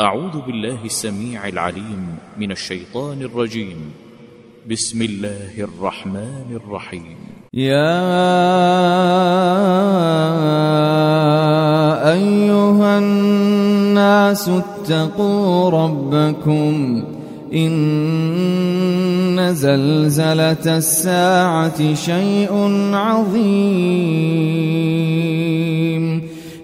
أعوذ بالله السميع العليم من الشيطان الرجيم. بسم الله الرحمن الرحيم. يا أيها الناس اتقوا ربكم. إن زلزلة الساعة شيء عظيم.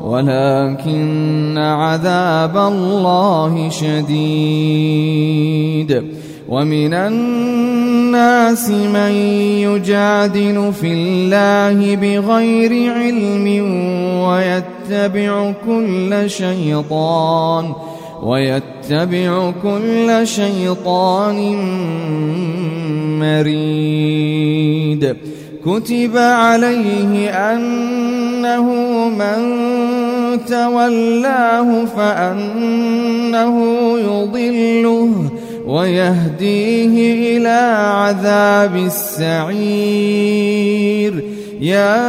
ولكن عذاب الله شديد. ومن الناس من يجادل في الله بغير علم ويتبع كل شيطان ويتبع كل شيطان مريد. كتب عليه أنه من تولاه فأنه يضله ويهديه إلى عذاب السعير. يا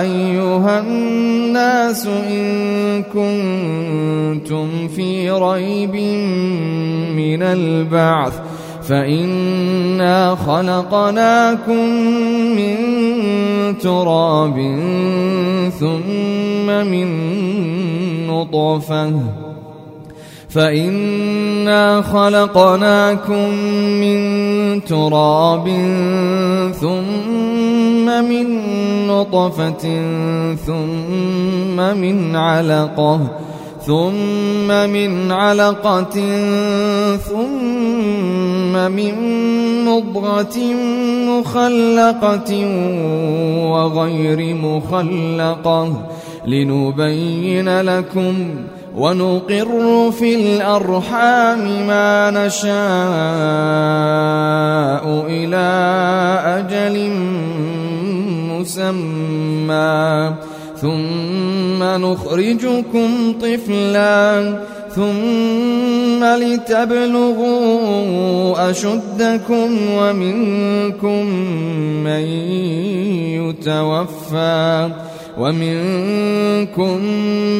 أيها الناس إن كنتم في ريب من البعث فإنا خلقناكم من تراب ثم من نطفة. فإنا خلقناكم من تراب ثم من نطفة ثم من علقة. ثم من علقة ثم من مضغة مخلقة وغير مخلقة لنبين لكم ونقر في الأرحام ما نشاء إلى أجل مسمى. ثم نخرجكم طفلا ثم لتبلغوا أشدكم ومنكم من يتوفى ومنكم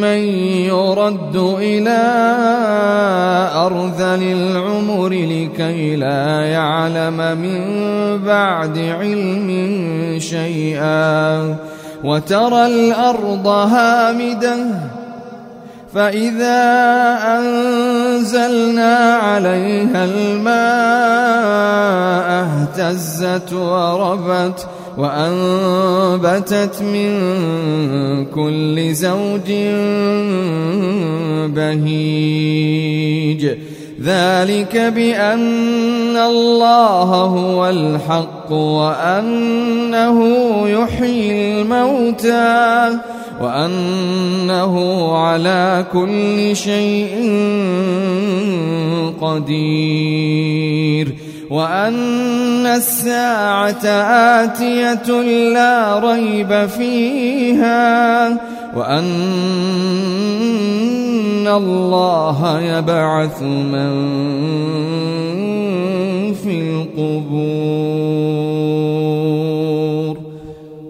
من يرد إلى أرذل العمر لكي لا يعلم من بعد علم شيئا وترى الأرض هامدة فإذا أنزلنا عليها الماء اهتزت وربت وأنبتت من كل زوج بهيج. ذلك بأن الله هو الحق وأنه يحيي الموتى. وأنه على كل شيء قدير وأن الساعة آتية لا ريب فيها وأن الله يبعث من في القبور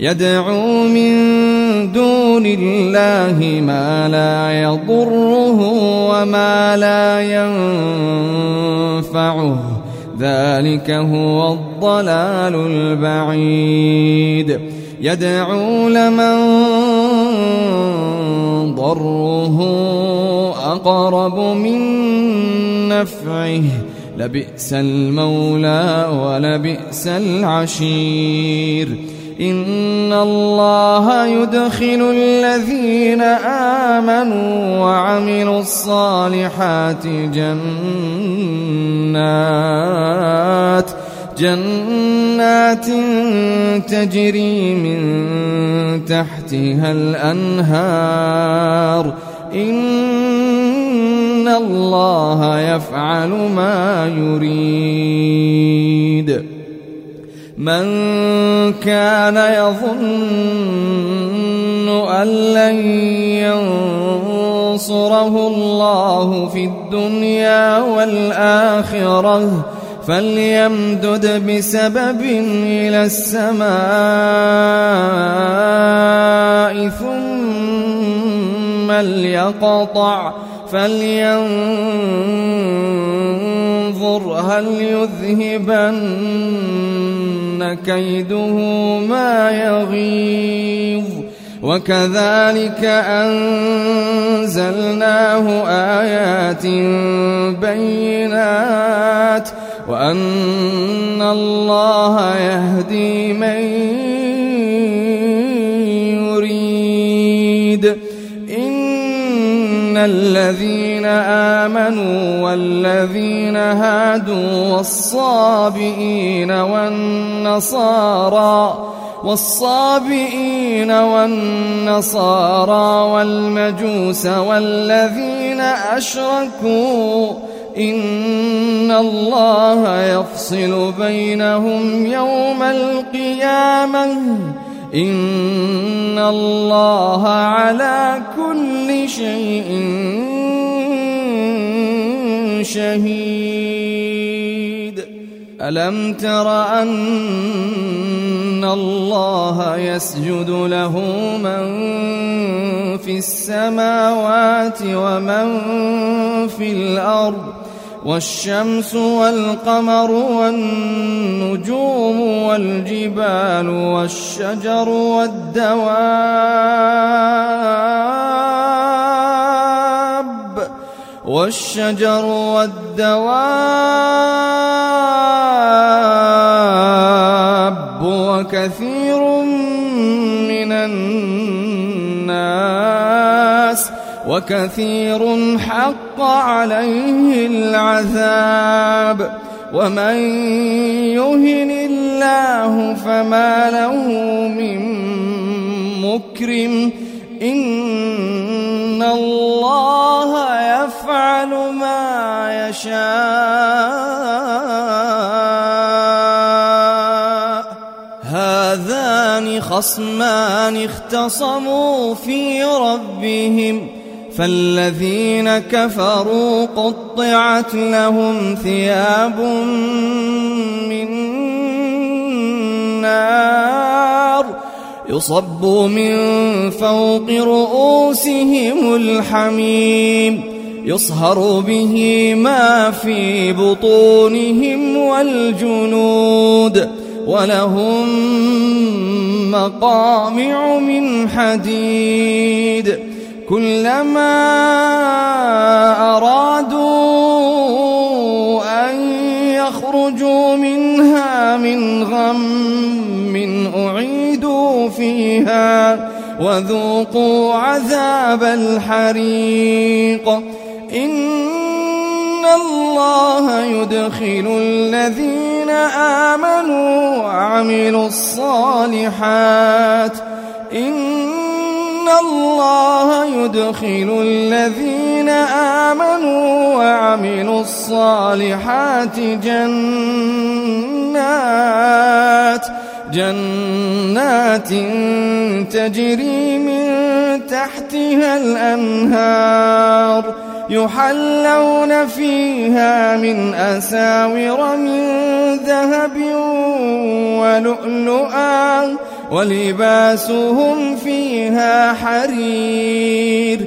يدعو من دون الله ما لا يضره وما لا ينفعه. ذلك هو الضلال البعيد. يدعو لمن ضره أقرب من نفعه. لبئس المولى ولبئس العشير. إن الله يدخل الذين آمنوا وعملوا الصالحات جنات جنات تجري من تحتها الأنهار إن الله يفعل ما يريد من كان يظن أن لن ينصره الله في الدنيا والآخرة فليمدد بسبب إلى السماء ثم ليقطع فلينظر هل يذهبن كيده ما يغيظ؟ وكذلك أنزلناه آيات بينات وأن الله يهدي من يريد. إن الذين آمنوا والذين هادوا والصابئين والنصارى والصابئين والنصارى والمجوس والذين أشركوا إن الله يفصل بينهم يوم القيامة إن الله على كل شيء شهيد. ألم تر أن الله يسجد له من في السماوات ومن في الأرض والشمس والقمر والنجوم والجبال والشجر والدواب والشجر والدواب وكثير من الناس وكثير حق عليه العذاب ومن يهن الله فما له من مكرم إن الله يفعل ما يشاء. هذان خصمان اختصموا في ربهم فالذين كفروا قطعت لهم ثياب من نار. يصب من فوق رؤوسهم الحميم يصهر به ما في بطونهم والجنود ولهم مقامع من حديد. كلما أرادوا أن يخرجوا منها من غم وذوقوا عذاب الحريق. إن الله يدخل الذين آمنوا وعملوا الصالحات. إن الله يدخل الذين آمنوا وعملوا الصالحات جنات. جنات تجري من تحتها الأنهار يحلون فيها من أساور من ذهب ولؤلؤا ولباسهم فيها حرير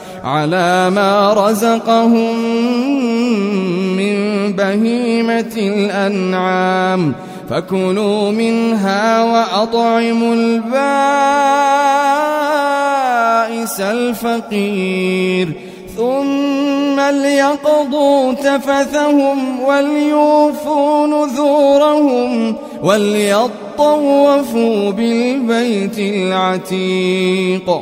على ما رزقهم من بهيمة الأنعام. فكلوا منها وأطعموا البائس الفقير. ثم ليقضوا تفثهم وليوفوا نذورهم وليطوفوا بالبيت العتيق.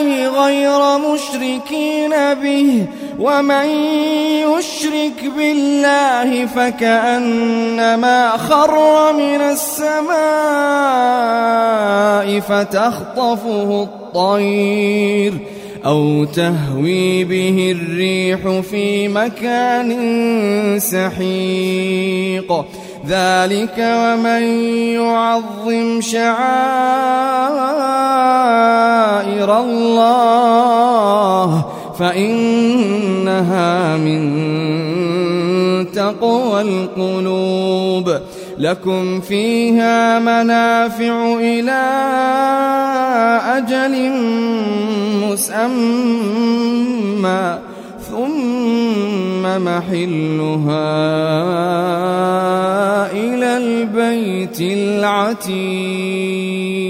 لله غير مشركين به ومن يشرك بالله فكأنما خر من السماء فتخطفه الطير أو تهوي به الريح في مكان سحيق. ذلك ومن يعظم شعائر الله فإنها من تقوى القلوب لكم فيها منافع إلى أجل مسمى ثم محلها إلى البيت العتيق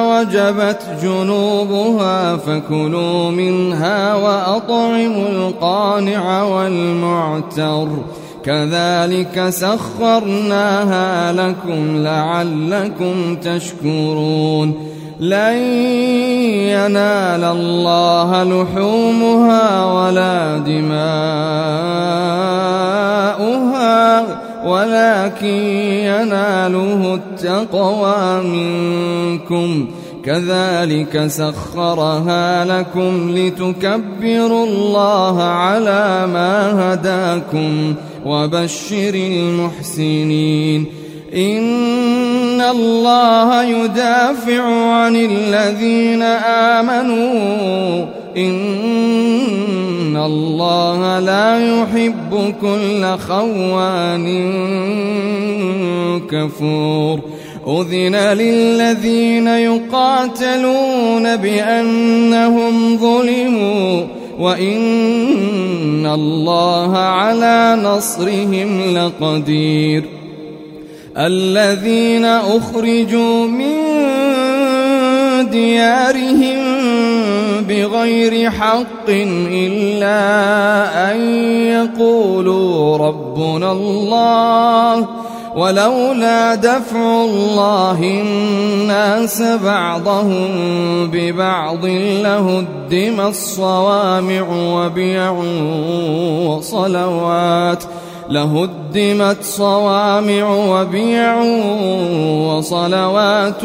وجبت جنوبها فكلوا منها وأطعموا القانع والمعتر. كذلك سخرناها لكم لعلكم تشكرون. لن ينال الله لحومها ولا دماؤها ولكن يناله التقوى منكم. كذلك سخرها لكم لتكبروا الله على ما هداكم وبشر المحسنين. إن الله يدافع عن الذين آمنوا إن الله لا يحب كل خوان كفور. أذن للذين يقاتلون بأنهم ظلموا وإن الله على نصرهم لقدير. الذين أخرجوا من ديارهم بغير حق إلا أن يقولوا ربنا الله ولولا دفع الله الناس بعضهم ببعض لهدم الصوامع وبيع وصلوات ۖ لهدمت صوامع وبيع وصلوات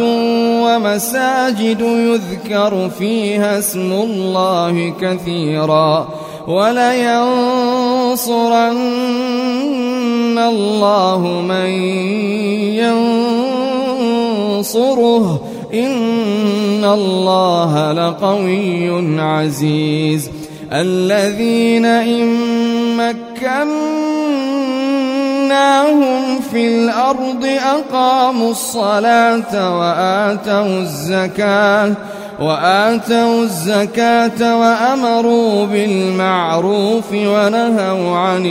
ومساجد يذكر فيها اسم الله كثيرا ولينصرن الله من ينصره إن الله لقوي عزيز الذين إن مكنوا مكناهم في الأرض أقاموا الصلاة وآتوا الزكاة وآتوا الزكاة وأمروا بالمعروف ونهوا عن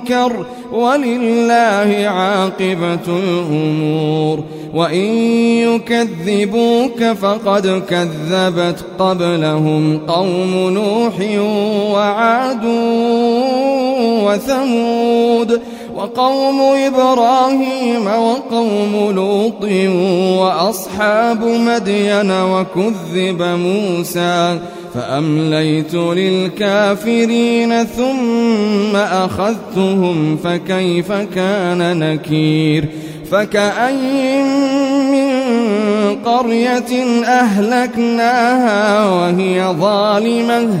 المنكر ولله عاقبة الأمور وإن يكذبوك فقد كذبت قبلهم قوم نوح وعاد وثمود وقوم إبراهيم وقوم لوط وأصحاب مدين وكذب موسى فأمليت للكافرين ثم أخذتهم فكيف كان نكير؟ فكأي من قرية أهلكناها وهي ظالمة؟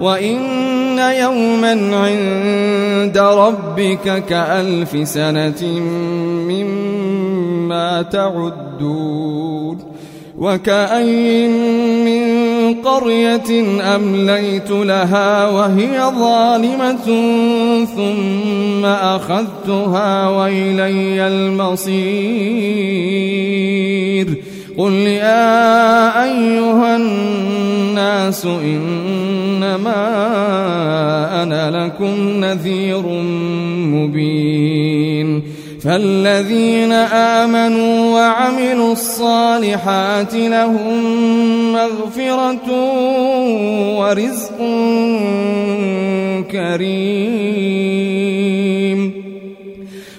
وإن يوما عند ربك كألف سنة مما تعدون وكأين من قرية أمليت لها وهي ظالمة ثم أخذتها وإلي المصير قل يا أيها الناس إن إنما أنا لكم نذير مبين فالذين آمنوا وعملوا الصالحات لهم مغفرة ورزق كريم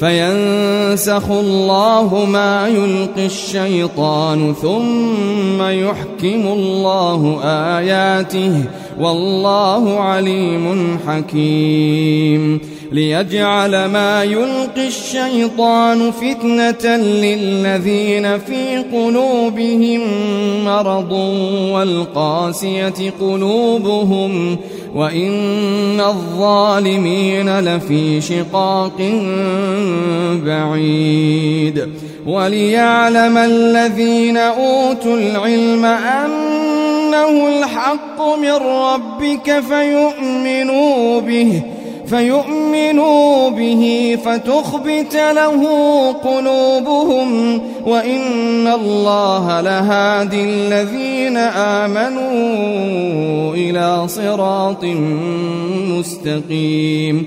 فينسخ الله ما يلقي الشيطان ثم يحكم الله آياته والله عليم حكيم. ليجعل ما يلقي الشيطان فتنة للذين في قلوبهم مرض والقاسية قلوبهم وإن الظالمين لفي شقاق بعيد وليعلم الذين أوتوا العلم أنه الحق من ربك فيؤمنوا به فيؤمنوا به فتخبت له قلوبهم وإن الله لهادي الذين آمنوا إلى صراط مستقيم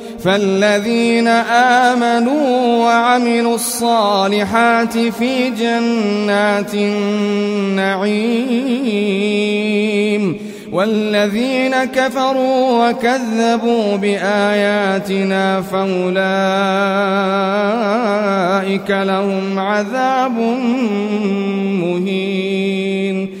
فالذين آمنوا وعملوا الصالحات في جنات النعيم والذين كفروا وكذبوا بآياتنا فأولئك لهم عذاب مهين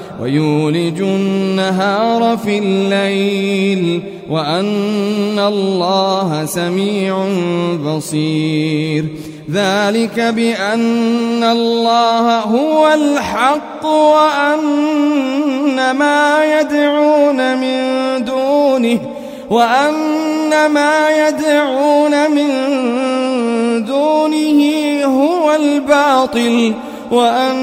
ويولج النهار في الليل وأن الله سميع بصير. ذلك بأن الله هو الحق وأن ما يدعون من دونه وأن ما يدعون من دونه هو الباطل وأن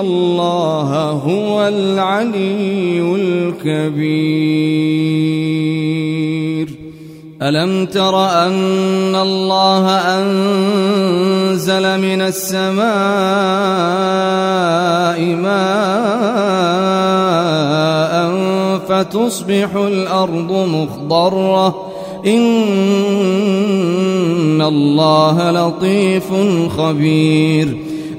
الله هو العلي الكبير. ألم تر أن الله أنزل من السماء ماء فتصبح الأرض مخضرة. إن الله لطيف خبير.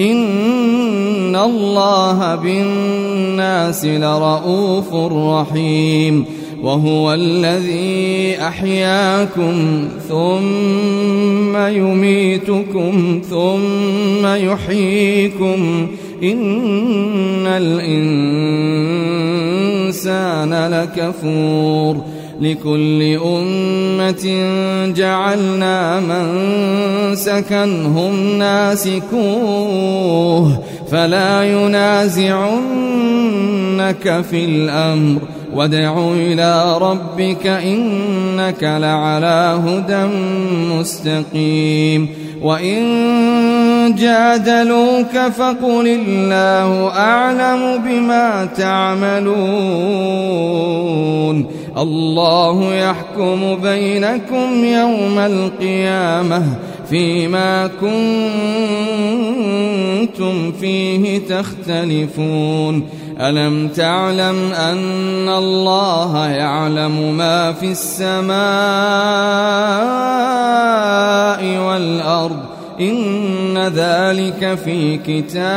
إن الله بالناس لرؤوف رحيم وهو الذي أحياكم ثم يميتكم ثم يحييكم إن الإنسان لكفور لكل أمة جعلنا من سكنهم ناسكوه فلا ينازعنك في الأمر وادع إلى ربك إنك لعلى هدى مستقيم وإن جادلوك فقل الله أعلم بما تعملون الله يحكم بينكم يوم القيامة فيما كنتم فيه تختلفون. ألم تعلم أن الله يعلم ما في السماء والأرض؟ إن ذلك في كتاب.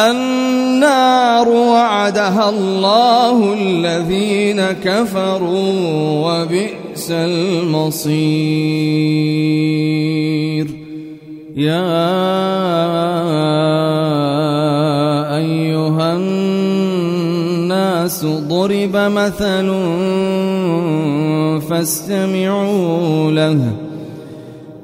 النار النار وعدها الله الذين كفروا وبئس المصير. يا أيها الناس ضرب مثل فاستمعوا له.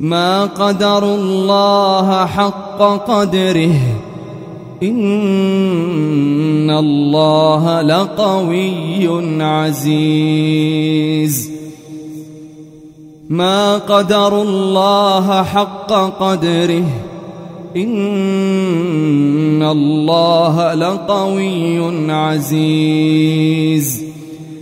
ما قدر الله حق قدره. إن الله لقوي عزيز. ما قدر الله حق قدره. إن الله لقوي عزيز.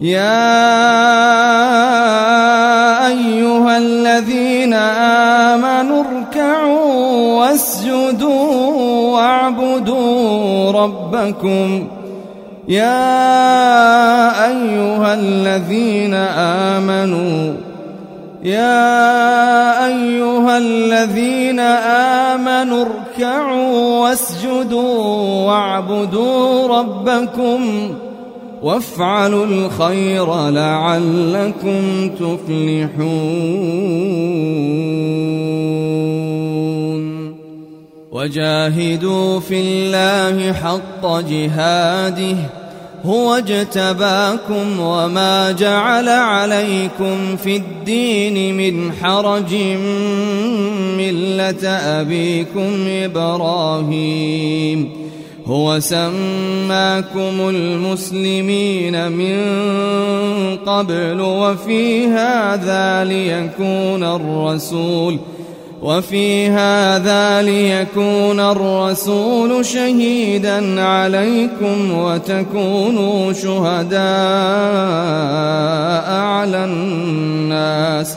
يا أيها الذين آمنوا اركعوا واسجدوا واعبدوا ربكم. يا أيها الذين آمنوا يا أيها الذين آمنوا اركعوا واسجدوا واعبدوا ربكم. وافعلوا الخير لعلكم تفلحون. وجاهدوا في الله حق جهاده هو اجتباكم وما جعل عليكم في الدين من حرج ملة أبيكم إبراهيم. هو سماكم المسلمين من قبل وفي هذا ليكون الرسول وفي هذا ليكون الرسول شهيدا عليكم وتكونوا شهداء على الناس